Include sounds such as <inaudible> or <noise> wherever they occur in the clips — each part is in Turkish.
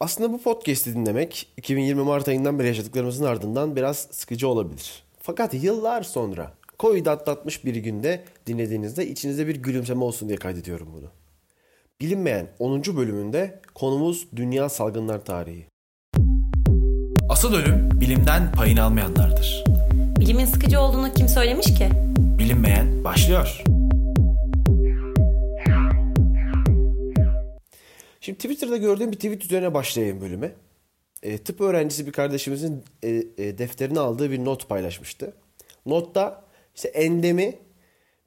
Aslında bu podcast'i dinlemek 2020 Mart ayından beri yaşadıklarımızın ardından biraz sıkıcı olabilir. Fakat yıllar sonra Covid atlatmış bir günde dinlediğinizde içinizde bir gülümseme olsun diye kaydediyorum bunu. Bilinmeyen 10. bölümünde konumuz dünya salgınlar tarihi. Asıl ölüm bilimden payını almayanlardır. Bilimin sıkıcı olduğunu kim söylemiş ki? Bilinmeyen başlıyor. Şimdi Twitter'da gördüğüm bir tweet üzerine başlayayım bölüme. E, tıp öğrencisi bir kardeşimizin e, e, defterine aldığı bir not paylaşmıştı. Notta işte endemi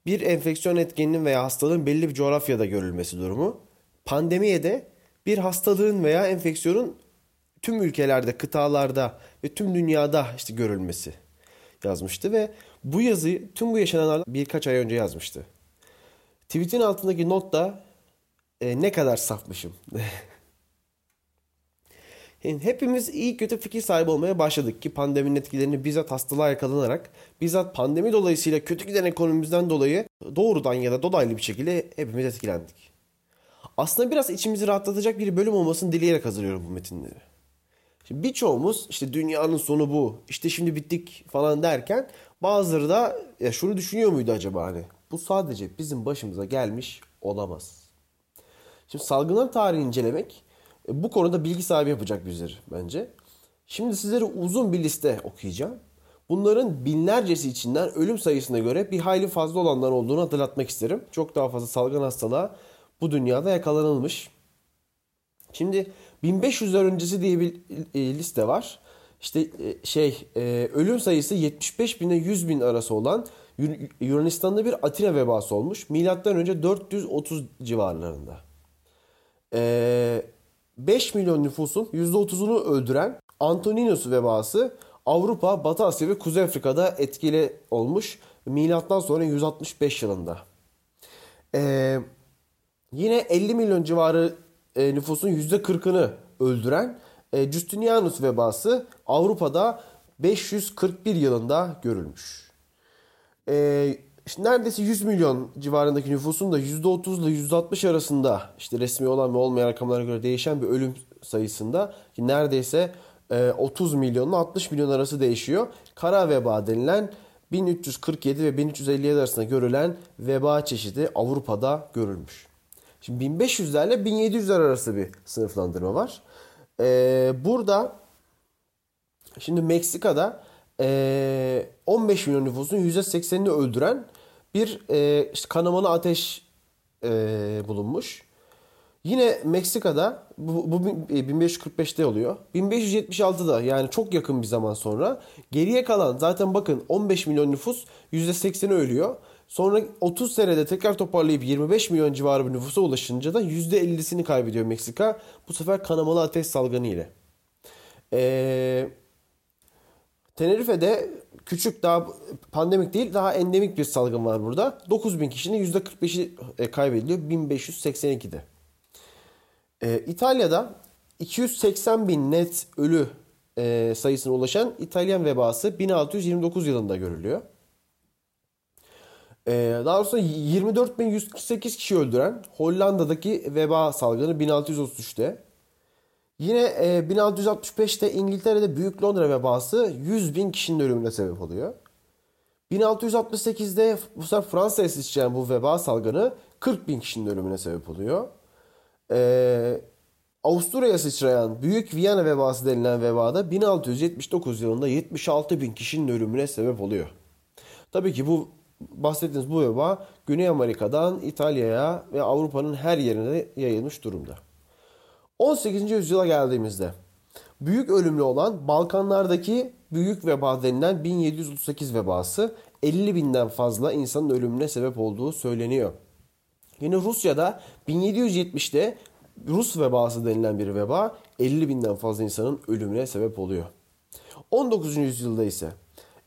bir enfeksiyon etkeninin veya hastalığın belli bir coğrafyada görülmesi durumu. Pandemiye de bir hastalığın veya enfeksiyonun tüm ülkelerde, kıtalarda ve tüm dünyada işte görülmesi yazmıştı ve bu yazıyı tüm bu yaşananlar birkaç ay önce yazmıştı. Tweet'in altındaki not da e, ne kadar safmışım. <laughs> Hepimiz iyi kötü fikir sahibi olmaya başladık ki pandeminin etkilerini bizzat hastalığa yakalanarak, bizzat pandemi dolayısıyla kötü giden ekonomimizden dolayı doğrudan ya da dolaylı bir şekilde hepimiz etkilendik. Aslında biraz içimizi rahatlatacak bir bölüm olmasını dileyerek hazırlıyorum bu metinleri. Şimdi birçoğumuz işte dünyanın sonu bu, işte şimdi bittik falan derken bazıları da ya şunu düşünüyor muydu acaba hani? Bu sadece bizim başımıza gelmiş olamaz. Şimdi salgınlar tarihi incelemek e, bu konuda bilgi sahibi yapacak bizleri bence. Şimdi sizlere uzun bir liste okuyacağım. Bunların binlercesi içinden ölüm sayısına göre bir hayli fazla olanlar olduğunu hatırlatmak isterim. Çok daha fazla salgın hastalığa bu dünyada yakalanılmış. Şimdi 1500'ler öncesi diye bir e, liste var. İşte e, şey ölüm sayısı 75 bin ile 100 bin arası olan Yunanistan'da bir Atina vebası olmuş. Milattan önce 430 civarlarında. 5 milyon nüfusun %30'unu öldüren Antoninus vebası Avrupa, Batı Asya ve Kuzey Afrika'da etkili olmuş. Milattan sonra 165 yılında. Ee, yine 50 milyon civarı e, nüfusun %40'ını öldüren e, Justinianus vebası Avrupa'da 541 yılında görülmüş. Ee, işte neredeyse 100 milyon civarındaki nüfusun da %30 ile %60 arasında işte resmi olan ve olmayan rakamlara göre değişen bir ölüm sayısında ki neredeyse 30 milyonla 60 milyon arası değişiyor. Kara veba denilen 1347 ve 1357 arasında görülen veba çeşidi Avrupa'da görülmüş. Şimdi 1500'lerle 1700'ler arası bir sınıflandırma var. Ee, burada şimdi Meksika'da 15 milyon nüfusun %80'ini öldüren bir e, işte kanamalı ateş e, bulunmuş. Yine Meksika'da bu, bu 1545'te oluyor. 1576'da yani çok yakın bir zaman sonra geriye kalan zaten bakın 15 milyon nüfus %80'i ölüyor. Sonra 30 senede tekrar toparlayıp 25 milyon civarı bir nüfusa ulaşınca da %50'sini kaybediyor Meksika. Bu sefer kanamalı ateş salgını ile. Ee, Tenerife'de küçük daha pandemik değil daha endemik bir salgın var burada. 9000 kişinin %45'i e, kaybediliyor 1582'de. Ee, İtalya'da 280 bin net ölü e, sayısına ulaşan İtalyan vebası 1629 yılında görülüyor. Ee, daha sonra 24.148 kişi öldüren Hollanda'daki veba salgını 1633'te. Yine e, 1665'te İngiltere'de Büyük Londra vebası 100 bin kişinin ölümüne sebep oluyor. 1668'de bu sefer Fransa'ya sıçrayan bu veba salgını 40 bin kişinin ölümüne sebep oluyor. Ee, Avusturya'ya sıçrayan Büyük Viyana vebası denilen vebada 1679 yılında 76 bin kişinin ölümüne sebep oluyor. Tabii ki bu bahsettiğiniz bu veba Güney Amerika'dan İtalya'ya ve Avrupa'nın her yerine yayılmış durumda. 18. yüzyıla geldiğimizde büyük ölümlü olan Balkanlardaki büyük veba denilen 1738 vebası 50 binden fazla insanın ölümüne sebep olduğu söyleniyor. Yine Rusya'da 1770'te Rus vebası denilen bir veba 50 binden fazla insanın ölümüne sebep oluyor. 19. yüzyılda ise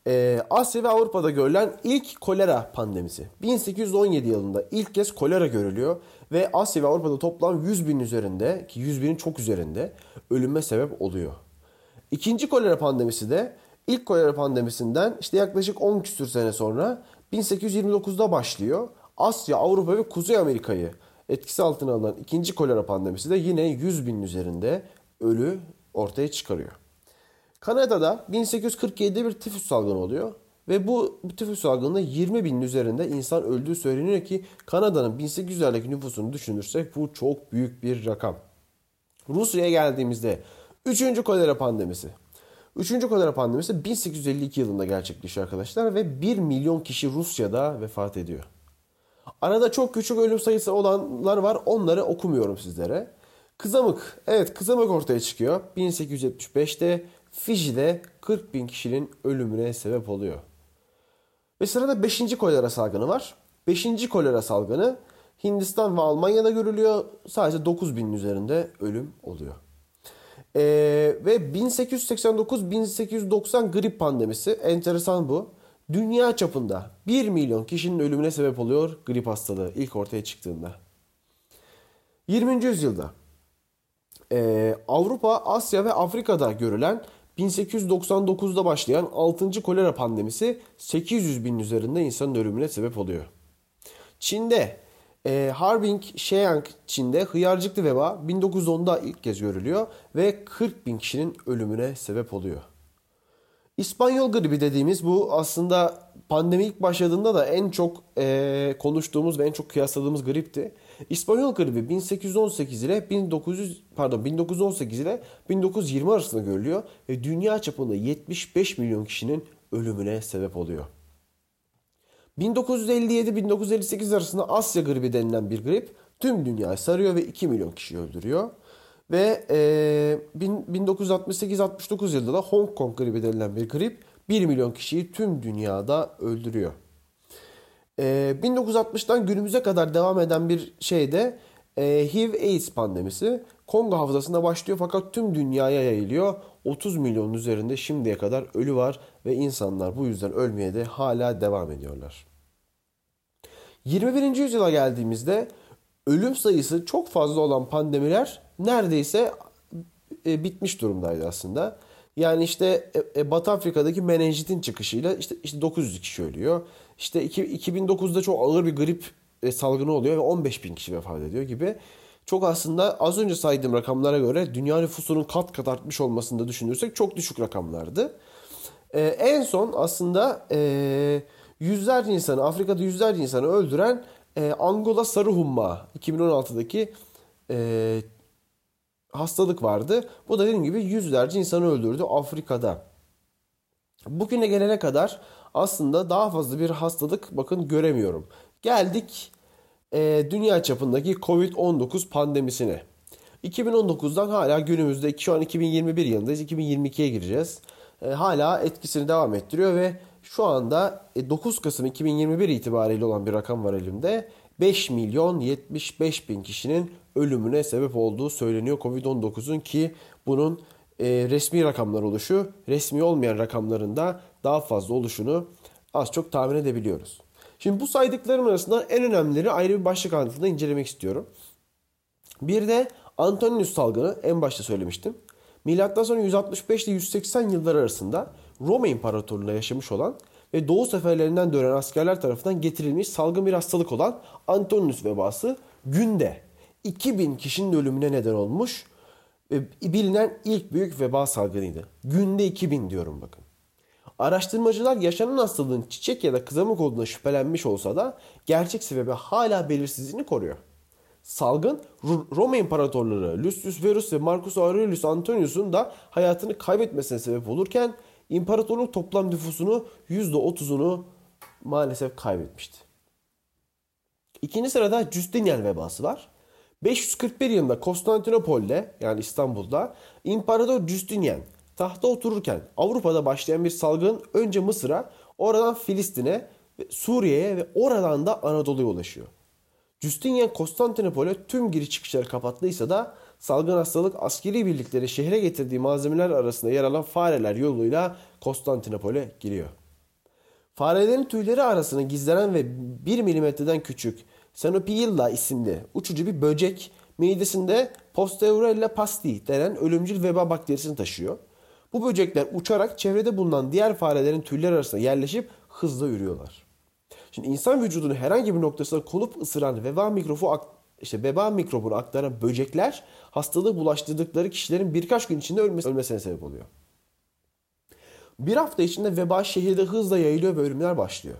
e, Asya ve Avrupa'da görülen ilk kolera pandemisi. 1817 yılında ilk kez kolera görülüyor ve Asya ve Avrupa'da toplam 100 bin üzerinde ki 100 binin çok üzerinde ölüme sebep oluyor. İkinci kolera pandemisi de ilk kolera pandemisinden işte yaklaşık 10 küsür sene sonra 1829'da başlıyor. Asya, Avrupa ve Kuzey Amerika'yı etkisi altına alan ikinci kolera pandemisi de yine 100 binin üzerinde ölü ortaya çıkarıyor. Kanada'da 1847'de bir tifüs salgını oluyor. Ve bu tifüs salgınında 20 binin üzerinde insan öldüğü söyleniyor ki Kanada'nın 1800'lerdeki nüfusunu düşünürsek bu çok büyük bir rakam. Rusya'ya geldiğimizde 3. kolera pandemisi. 3. kolera pandemisi 1852 yılında gerçekleşiyor arkadaşlar ve 1 milyon kişi Rusya'da vefat ediyor. Arada çok küçük ölüm sayısı olanlar var onları okumuyorum sizlere. Kızamık. Evet kızamık ortaya çıkıyor. 1875'te Fiji'de 40 bin kişinin ölümüne sebep oluyor. Ve sırada 5. kolera salgını var. 5. kolera salgını Hindistan ve Almanya'da görülüyor. Sadece 9 binin üzerinde ölüm oluyor. Ee, ve 1889-1890 grip pandemisi enteresan bu. Dünya çapında 1 milyon kişinin ölümüne sebep oluyor grip hastalığı ilk ortaya çıktığında. 20. yüzyılda e, Avrupa, Asya ve Afrika'da görülen 1899'da başlayan 6. kolera pandemisi 800 bin üzerinde insanın ölümüne sebep oluyor. Çin'de e, Harbin Sheang Çin'de hıyarcıklı veba 1910'da ilk kez görülüyor ve 40 bin kişinin ölümüne sebep oluyor. İspanyol gribi dediğimiz bu aslında pandemi ilk başladığında da en çok e, konuştuğumuz ve en çok kıyasladığımız gripti. İspanyol gribi 1818 ile 1900 pardon 1918 ile 1920 arasında görülüyor ve dünya çapında 75 milyon kişinin ölümüne sebep oluyor. 1957-1958 arasında Asya gribi denilen bir grip tüm dünyayı sarıyor ve 2 milyon kişiyi öldürüyor. Ve e, 1968-69 yılında da Hong Kong gribi denilen bir grip 1 milyon kişiyi tüm dünyada öldürüyor. E, 1960'tan günümüze kadar devam eden bir şey de e, HIV-AIDS pandemisi. Kongo havzasında başlıyor fakat tüm dünyaya yayılıyor. 30 milyonun üzerinde şimdiye kadar ölü var ve insanlar bu yüzden ölmeye de hala devam ediyorlar. 21. yüzyıla geldiğimizde ölüm sayısı çok fazla olan pandemiler neredeyse e, bitmiş durumdaydı aslında. Yani işte e, e, Batı Afrika'daki menenjitin çıkışıyla işte, işte 900 kişi ölüyor. İşte 2009'da çok ağır bir grip salgını oluyor ve 15 bin kişi vefat ediyor gibi. Çok aslında az önce saydığım rakamlara göre dünya nüfusunun kat kat artmış olmasını da düşünürsek çok düşük rakamlardı. Ee, en son aslında e, yüzlerce insanı Afrika'da yüzlerce insanı öldüren e, Angola sarı humma 2016'daki e, hastalık vardı. Bu da dediğim gibi yüzlerce insanı öldürdü Afrika'da. Bugüne gelene kadar aslında daha fazla bir hastalık bakın göremiyorum. Geldik e, dünya çapındaki Covid-19 pandemisine. 2019'dan hala günümüzde şu an 2021 yılındayız. 2022'ye gireceğiz. E, hala etkisini devam ettiriyor ve şu anda 9 e, Kasım 2021 itibariyle olan bir rakam var elimde. 5 milyon 75 bin kişinin ölümüne sebep olduğu söyleniyor Covid-19'un ki bunun e, resmi rakamlar oluşu, resmi olmayan rakamlarında daha fazla oluşunu az çok tahmin edebiliyoruz. Şimdi bu saydıklarım arasında en önemlileri ayrı bir başlık altında incelemek istiyorum. Bir de Antoninus salgını en başta söylemiştim. Milattan sonra 165 ile 180 yıllar arasında Roma İmparatorluğu'nda yaşamış olan ve Doğu seferlerinden dönen askerler tarafından getirilmiş salgın bir hastalık olan Antoninus vebası günde 2000 kişinin ölümüne neden olmuş bilinen ilk büyük veba salgınıydı. Günde 2000 diyorum bakın. Araştırmacılar yaşanan hastalığın çiçek ya da kızamık olduğuna şüphelenmiş olsa da gerçek sebebi hala belirsizliğini koruyor. Salgın Roma İmparatorları Lucius Verus ve Marcus Aurelius Antonius'un da hayatını kaybetmesine sebep olurken imparatorluk toplam nüfusunu %30'unu maalesef kaybetmişti. İkinci sırada Justinian vebası var. 541 yılında Konstantinopol'de yani İstanbul'da İmparator Justinian tahta otururken Avrupa'da başlayan bir salgın önce Mısır'a, oradan Filistin'e, Suriye'ye ve oradan da Anadolu'ya ulaşıyor. Justinian Konstantinopol'e tüm giriş çıkışları kapattıysa da salgın hastalık askeri birlikleri şehre getirdiği malzemeler arasında yer alan fareler yoluyla Konstantinopol'e giriyor. Farelerin tüyleri arasında gizlenen ve 1 milimetreden küçük Xenopiilla isimli uçucu bir böcek midesinde Posteurella pasti denen ölümcül veba bakterisini taşıyor. Bu böcekler uçarak çevrede bulunan diğer farelerin tüyleri arasında yerleşip hızla yürüyorlar. Şimdi insan vücudunun herhangi bir noktasına kolup ısıran veba mikrobu, işte veba mikrobunu aktaran böcekler hastalığı bulaştırdıkları kişilerin birkaç gün içinde ölmesi, ölmesine sebep oluyor. Bir hafta içinde veba şehirde hızla yayılıyor ve ölümler başlıyor.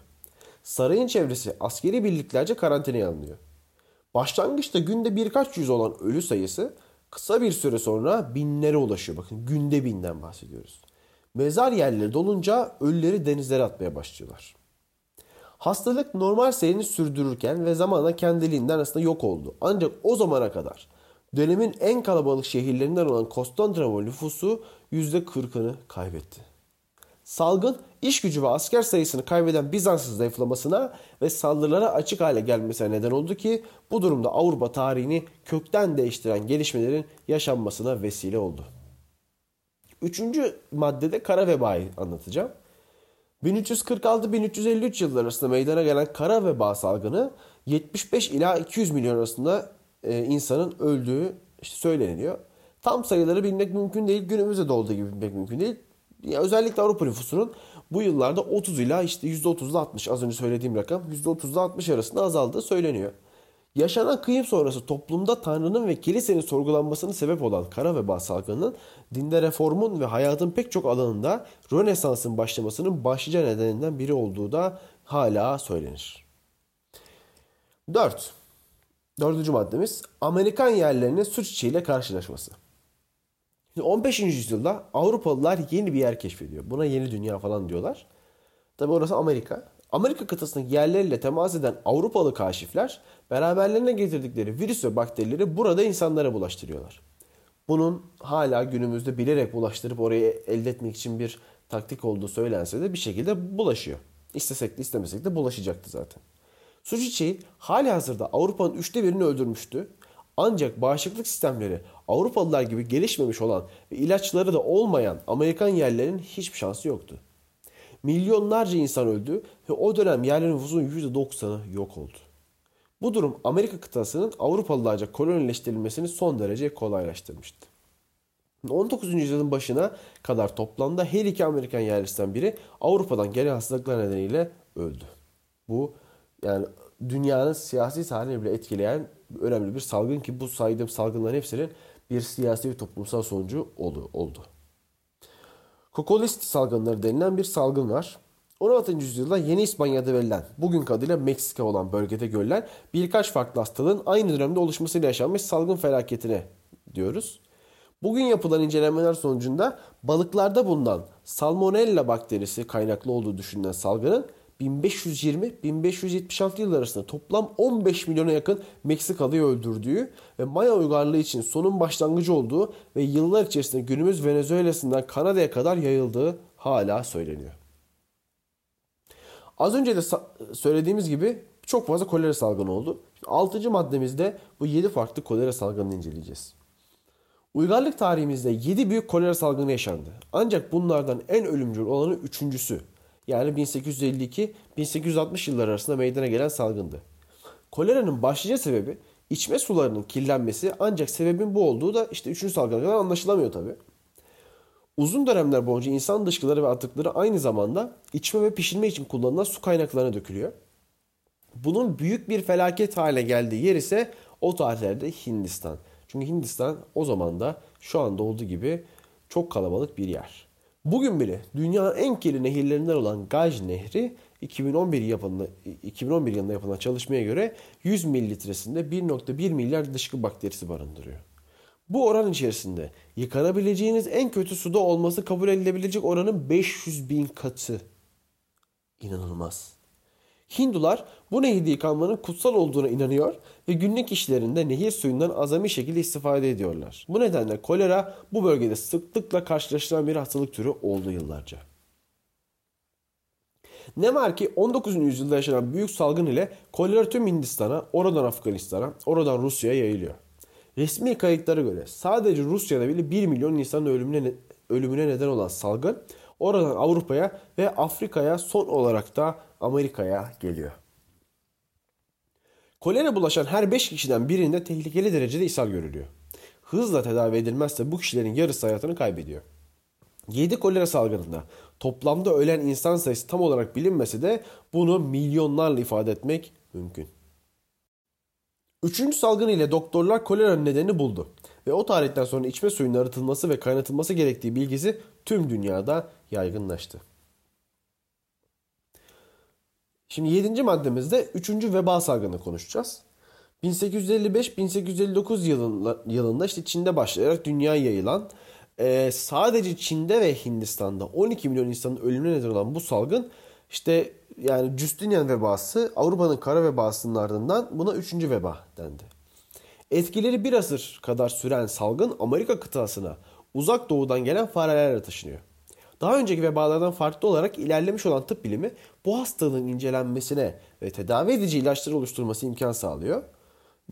Sarayın çevresi askeri birliklerce karantinaya alınıyor. Başlangıçta günde birkaç yüz olan ölü sayısı kısa bir süre sonra binlere ulaşıyor. Bakın günde binden bahsediyoruz. Mezar yerleri dolunca ölüleri denizlere atmaya başlıyorlar. Hastalık normal seyrini sürdürürken ve zamanla kendiliğinden aslında yok oldu. Ancak o zamana kadar dönemin en kalabalık şehirlerinden olan Konstantinopol nüfusu %40'ını kaybetti. Salgın iş gücü ve asker sayısını kaybeden Bizans'ın zayıflamasına ve saldırılara açık hale gelmesine neden oldu ki bu durumda Avrupa tarihini kökten değiştiren gelişmelerin yaşanmasına vesile oldu. Üçüncü maddede kara vebayı anlatacağım. 1346-1353 yılları arasında meydana gelen kara veba salgını 75 ila 200 milyon arasında e, insanın öldüğü işte söyleniyor. Tam sayıları bilmek mümkün değil. Günümüzde de olduğu gibi bilmek mümkün değil. Yani özellikle Avrupa nüfusunun bu yıllarda 30 ila işte %30'la 60 az önce söylediğim rakam %30'la 60 arasında azaldığı söyleniyor. Yaşanan kıyım sonrası toplumda Tanrı'nın ve kilisenin sorgulanmasına sebep olan kara veba salgının dinde reformun ve hayatın pek çok alanında Rönesans'ın başlamasının başlıca nedeninden biri olduğu da hala söylenir. 4. Dördüncü maddemiz Amerikan yerlerinin suç içiyle karşılaşması. 15. yüzyılda Avrupalılar yeni bir yer keşfediyor. Buna yeni dünya falan diyorlar. Tabi orası Amerika. Amerika kıtasındaki yerleriyle temas eden Avrupalı kaşifler beraberlerine getirdikleri virüs ve bakterileri burada insanlara bulaştırıyorlar. Bunun hala günümüzde bilerek bulaştırıp orayı elde etmek için bir taktik olduğu söylense de bir şekilde bulaşıyor. İstesek de istemesek de bulaşacaktı zaten. Su çiçeği hali hazırda Avrupa'nın üçte birini öldürmüştü. Ancak bağışıklık sistemleri Avrupalılar gibi gelişmemiş olan ve ilaçları da olmayan Amerikan yerlerinin hiçbir şansı yoktu. Milyonlarca insan öldü ve o dönem yerli nüfusun %90'ı yok oldu. Bu durum Amerika kıtasının Avrupalılarca kolonileştirilmesini son derece kolaylaştırmıştı. 19. yüzyılın başına kadar toplamda her iki Amerikan yerlisinden biri Avrupa'dan gelen hastalıklar nedeniyle öldü. Bu yani dünyanın siyasi tarihini bile etkileyen önemli bir salgın ki bu saydığım salgınların hepsinin bir siyasi ve toplumsal sonucu oldu. Kokolist salgınları denilen bir salgın var. 16. yüzyılda Yeni İspanya'da verilen, bugün adıyla Meksika olan bölgede görülen birkaç farklı hastalığın aynı dönemde oluşmasıyla yaşanmış salgın felaketine diyoruz. Bugün yapılan incelemeler sonucunda balıklarda bulunan Salmonella bakterisi kaynaklı olduğu düşünülen salgının 1520-1576 yıl arasında toplam 15 milyona yakın Meksikalı'yı öldürdüğü ve Maya uygarlığı için sonun başlangıcı olduğu ve yıllar içerisinde günümüz Venezuela'sından Kanada'ya kadar yayıldığı hala söyleniyor. Az önce de söylediğimiz gibi çok fazla kolera salgını oldu. 6. maddemizde bu 7 farklı kolera salgınını inceleyeceğiz. Uygarlık tarihimizde 7 büyük kolera salgını yaşandı. Ancak bunlardan en ölümcül olanı üçüncüsü yani 1852-1860 yılları arasında meydana gelen salgındı. Koleranın başlıca sebebi içme sularının kirlenmesi ancak sebebin bu olduğu da işte 3. salgına kadar anlaşılamıyor tabi. Uzun dönemler boyunca insan dışkıları ve atıkları aynı zamanda içme ve pişirme için kullanılan su kaynaklarına dökülüyor. Bunun büyük bir felaket hale geldiği yer ise o tarihlerde Hindistan. Çünkü Hindistan o zaman da şu anda olduğu gibi çok kalabalık bir yer. Bugün bile dünyanın en kirli nehirlerinden olan Gaj Nehri 2011 yapımında 2011 yılında yapılan çalışmaya göre 100 mililitresinde 1.1 milyar dışkı bakterisi barındırıyor. Bu oran içerisinde yıkanabileceğiniz en kötü suda olması kabul edilebilecek oranın 500 bin katı. İnanılmaz. Hindular bu nehirde yıkanmanın kutsal olduğuna inanıyor ve günlük işlerinde nehir suyundan azami şekilde istifade ediyorlar. Bu nedenle kolera bu bölgede sıklıkla karşılaşılan bir hastalık türü oldu yıllarca. Ne var ki 19. yüzyılda yaşanan büyük salgın ile kolera tüm Hindistan'a, oradan Afganistan'a, oradan Rusya'ya yayılıyor. Resmi kayıtlara göre sadece Rusya'da bile 1 milyon insanın ölümüne, ölümüne neden olan salgın oradan Avrupa'ya ve Afrika'ya son olarak da Amerika'ya geliyor. Kolera bulaşan her 5 kişiden birinde tehlikeli derecede ishal görülüyor. Hızla tedavi edilmezse bu kişilerin yarısı hayatını kaybediyor. 7 kolera salgınında toplamda ölen insan sayısı tam olarak bilinmese de bunu milyonlarla ifade etmek mümkün. Üçüncü salgın ile doktorlar koleranın nedenini buldu. Ve o tarihten sonra içme suyunun arıtılması ve kaynatılması gerektiği bilgisi tüm dünyada yaygınlaştı. Şimdi yedinci maddemizde üçüncü veba salgını konuşacağız. 1855-1859 yılında, yılında işte Çin'de başlayarak dünyaya yayılan e, sadece Çin'de ve Hindistan'da 12 milyon insanın ölümüne neden olan bu salgın işte yani Justinian vebası Avrupa'nın kara vebasının ardından buna üçüncü veba dendi. Etkileri bir asır kadar süren salgın Amerika kıtasına uzak doğudan gelen farelerle taşınıyor. Daha önceki vebalardan farklı olarak ilerlemiş olan tıp bilimi bu hastalığın incelenmesine ve tedavi edici ilaçları oluşturması imkan sağlıyor.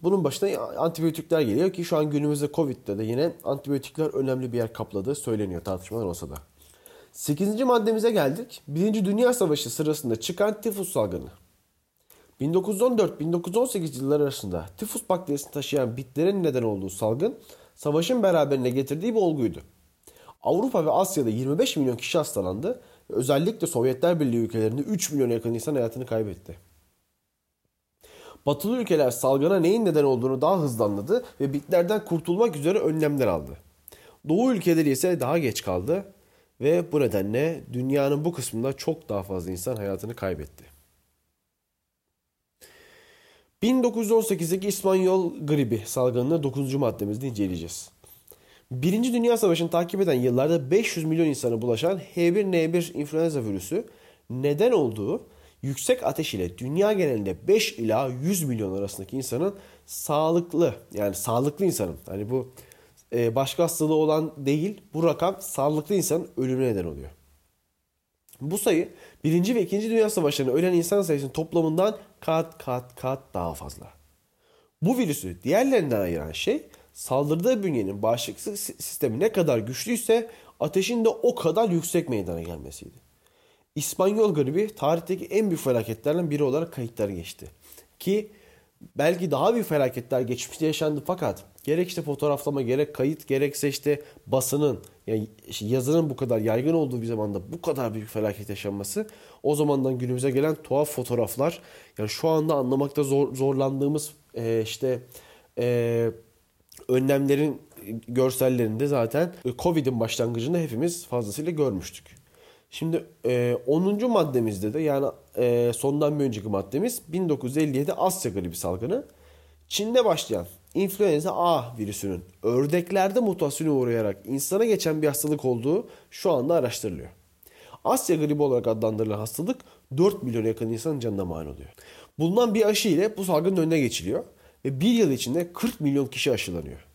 Bunun başına antibiyotikler geliyor ki şu an günümüzde Covid'de de yine antibiyotikler önemli bir yer kapladığı söyleniyor tartışmalar olsa da. 8. maddemize geldik. Birinci Dünya Savaşı sırasında çıkan tifus salgını. 1914-1918 yılları arasında tifus bakterisini taşıyan bitlerin neden olduğu salgın savaşın beraberinde getirdiği bir olguydu. Avrupa ve Asya'da 25 milyon kişi hastalandı özellikle Sovyetler Birliği ülkelerinde 3 milyon yakın insan hayatını kaybetti. Batılı ülkeler salgına neyin neden olduğunu daha hızlı anladı ve bitlerden kurtulmak üzere önlemler aldı. Doğu ülkeleri ise daha geç kaldı ve bu nedenle dünyanın bu kısmında çok daha fazla insan hayatını kaybetti. 1918'deki İspanyol gribi salgınını 9. maddemizde inceleyeceğiz. Birinci Dünya Savaşı'nı takip eden yıllarda 500 milyon insana bulaşan H1N1 influenza virüsü neden olduğu yüksek ateş ile dünya genelinde 5 ila 100 milyon arasındaki insanın sağlıklı yani sağlıklı insanın hani bu e, başka hastalığı olan değil bu rakam sağlıklı insanın ölümüne neden oluyor. Bu sayı 1. ve 2. Dünya Savaşı'nda ölen insan sayısının toplamından kat kat kat daha fazla. Bu virüsü diğerlerinden ayıran şey saldırdığı bünyenin bağışıklık sistemi ne kadar güçlüyse ateşin de o kadar yüksek meydana gelmesiydi. İspanyol gribi tarihteki en büyük felaketlerden biri olarak kayıtlara geçti. Ki belki daha büyük felaketler geçmişte yaşandı fakat gerek işte fotoğraflama gerek kayıt gerekse işte basının yani yazının bu kadar yaygın olduğu bir zamanda bu kadar büyük felaket yaşanması o zamandan günümüze gelen tuhaf fotoğraflar yani şu anda anlamakta zor, zorlandığımız e, işte e, önlemlerin görsellerinde zaten Covid'in başlangıcında hepimiz fazlasıyla görmüştük. Şimdi e, 10. maddemizde de yani e, sondan bir önceki maddemiz 1957 Asya gribi salgını. Çin'de başlayan influenza A virüsünün ördeklerde mutasyona uğrayarak insana geçen bir hastalık olduğu şu anda araştırılıyor. Asya gribi olarak adlandırılan hastalık 4 milyon yakın insanın canına mal oluyor. Bulunan bir aşı ile bu salgının önüne geçiliyor ve bir yıl içinde 40 milyon kişi aşılanıyor.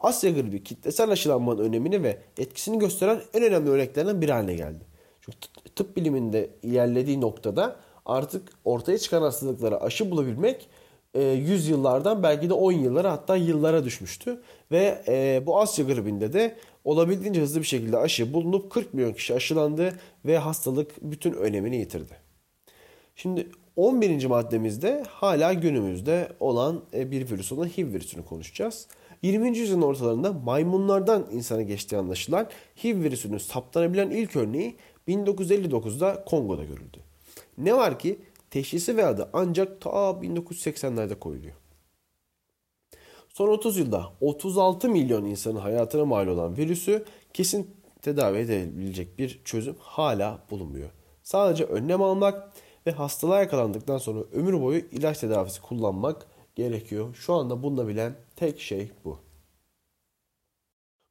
Asya gribi kitlesel aşılanmanın önemini ve etkisini gösteren en önemli örneklerden biri haline geldi. Çünkü tıp biliminde ilerlediği noktada artık ortaya çıkan hastalıklara aşı bulabilmek e, yüzyıllardan belki de 10 yıllara hatta yıllara düşmüştü. Ve e, bu Asya gribinde de olabildiğince hızlı bir şekilde aşı bulunup 40 milyon kişi aşılandı ve hastalık bütün önemini yitirdi. Şimdi 11. maddemizde hala günümüzde olan e, bir virüs olan HIV virüsünü konuşacağız. 20. yüzyılın ortalarında maymunlardan insana geçtiği anlaşılan HIV virüsünün saptanabilen ilk örneği 1959'da Kongo'da görüldü. Ne var ki teşhisi ve adı ancak ta 1980'lerde koyuluyor. Son 30 yılda 36 milyon insanın hayatına mal olan virüsü kesin tedavi edebilecek bir çözüm hala bulunmuyor. Sadece önlem almak ve hastalığa yakalandıktan sonra ömür boyu ilaç tedavisi kullanmak gerekiyor. Şu anda bununla bilen tek şey bu.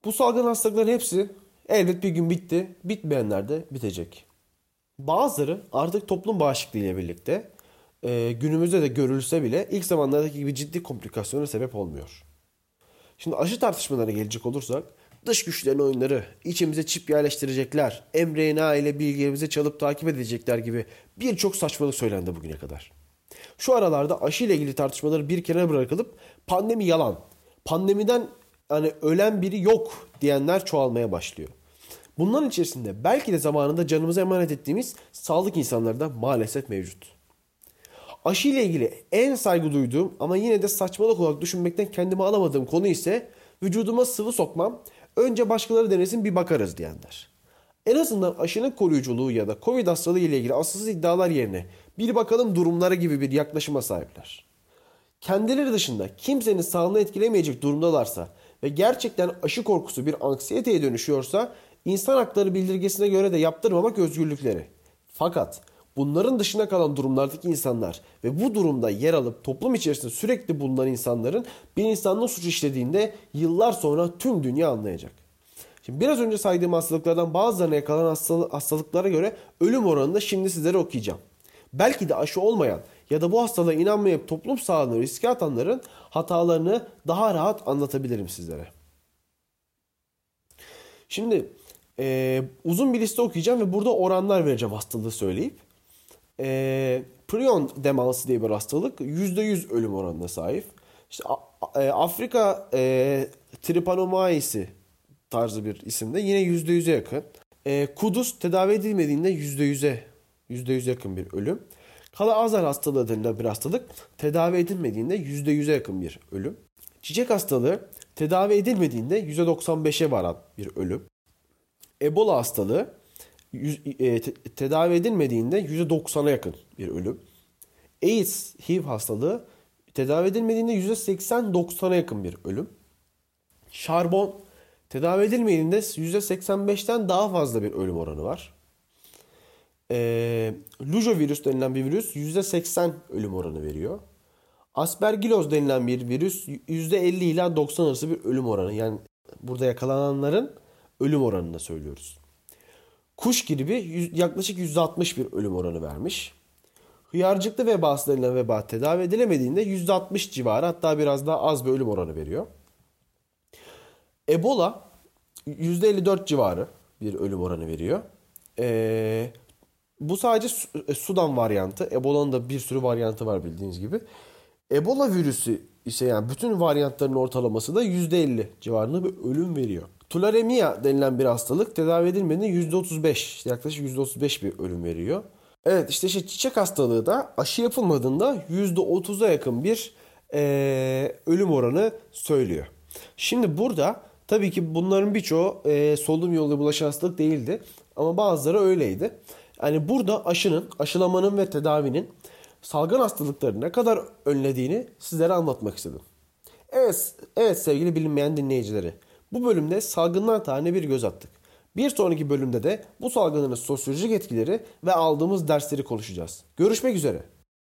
Bu salgın hastalıkların hepsi elbet bir gün bitti. Bitmeyenler de bitecek. Bazıları artık toplum bağışıklığı ile birlikte e, günümüzde de görülse bile ilk zamanlardaki gibi ciddi komplikasyona sebep olmuyor. Şimdi aşı tartışmalarına gelecek olursak dış güçlerin oyunları, içimize çip yerleştirecekler, mRNA ile bilgilerimizi çalıp takip edecekler gibi birçok saçmalık söylendi bugüne kadar. Şu aralarda aşı ile ilgili tartışmaları bir kenara bırakılıp pandemi yalan, pandemiden hani ölen biri yok diyenler çoğalmaya başlıyor. Bunların içerisinde belki de zamanında canımıza emanet ettiğimiz sağlık insanları da maalesef mevcut. Aşı ile ilgili en saygı duyduğum ama yine de saçmalık olarak düşünmekten kendimi alamadığım konu ise vücuduma sıvı sokmam, önce başkaları denesin bir bakarız diyenler. En azından aşının koruyuculuğu ya da Covid hastalığı ile ilgili asılsız iddialar yerine bir bakalım durumlara gibi bir yaklaşıma sahipler. kendileri dışında kimsenin sağlığını etkilemeyecek durumdalarsa ve gerçekten aşı korkusu bir anksiyeteye dönüşüyorsa insan hakları bildirgesine göre de yaptırmamak özgürlükleri. Fakat bunların dışına kalan durumlardaki insanlar ve bu durumda yer alıp toplum içerisinde sürekli bulunan insanların bir insanla suç işlediğinde yıllar sonra tüm dünya anlayacak. Şimdi biraz önce saydığım hastalıklardan bazılarına yakalanan hastalıklara göre ölüm oranını da şimdi sizlere okuyacağım. Belki de aşı olmayan ya da bu hastalığa inanmayıp toplum sağlığını riske atanların hatalarını daha rahat anlatabilirim sizlere. Şimdi e, uzun bir liste okuyacağım ve burada oranlar vereceğim hastalığı söyleyip. E, prion demansı diye bir hastalık %100 ölüm oranına sahip. İşte e, Afrika e, tripanomaisi tarzı bir isimde yine %100'e yakın. E, kuduz tedavi edilmediğinde %100'e %100 yakın bir ölüm. Kala azar hastalığı denilen bir hastalık tedavi edilmediğinde %100'e yakın bir ölüm. Çiçek hastalığı tedavi edilmediğinde %95'e varan bir ölüm. Ebola hastalığı e, tedavi edilmediğinde %90'a yakın bir ölüm. AIDS, HIV hastalığı tedavi edilmediğinde %80-90'a yakın bir ölüm. Şarbon tedavi edilmediğinde %85'ten daha fazla bir ölüm oranı var. E, Lujo virüs denilen bir virüs %80 ölüm oranı veriyor. Aspergilloz denilen bir virüs %50 ila 90 arası bir ölüm oranı. Yani burada yakalananların ölüm oranını söylüyoruz. Kuş gribi yaklaşık %60 bir ölüm oranı vermiş. Hıyarcıklı denilen veba tedavi edilemediğinde %60 civarı hatta biraz daha az bir ölüm oranı veriyor. Ebola %54 civarı bir ölüm oranı veriyor. Ee, bu sadece e, Sudan varyantı. Ebola'nın da bir sürü varyantı var bildiğiniz gibi. Ebola virüsü ise yani bütün varyantların ortalaması da %50 civarında bir ölüm veriyor. Tularemia denilen bir hastalık tedavi edilmediğinde %35, işte yaklaşık %35 bir ölüm veriyor. Evet işte, işte çiçek hastalığı da aşı yapılmadığında %30'a yakın bir e, ölüm oranı söylüyor. Şimdi burada tabii ki bunların birçoğu e, solunum yoluyla bulaşan hastalık değildi. Ama bazıları öyleydi. Yani burada aşının, aşılamanın ve tedavinin salgın hastalıkları ne kadar önlediğini sizlere anlatmak istedim. Evet, evet sevgili bilinmeyen dinleyicileri. Bu bölümde salgınlar tarihine bir göz attık. Bir sonraki bölümde de bu salgının sosyolojik etkileri ve aldığımız dersleri konuşacağız. Görüşmek üzere.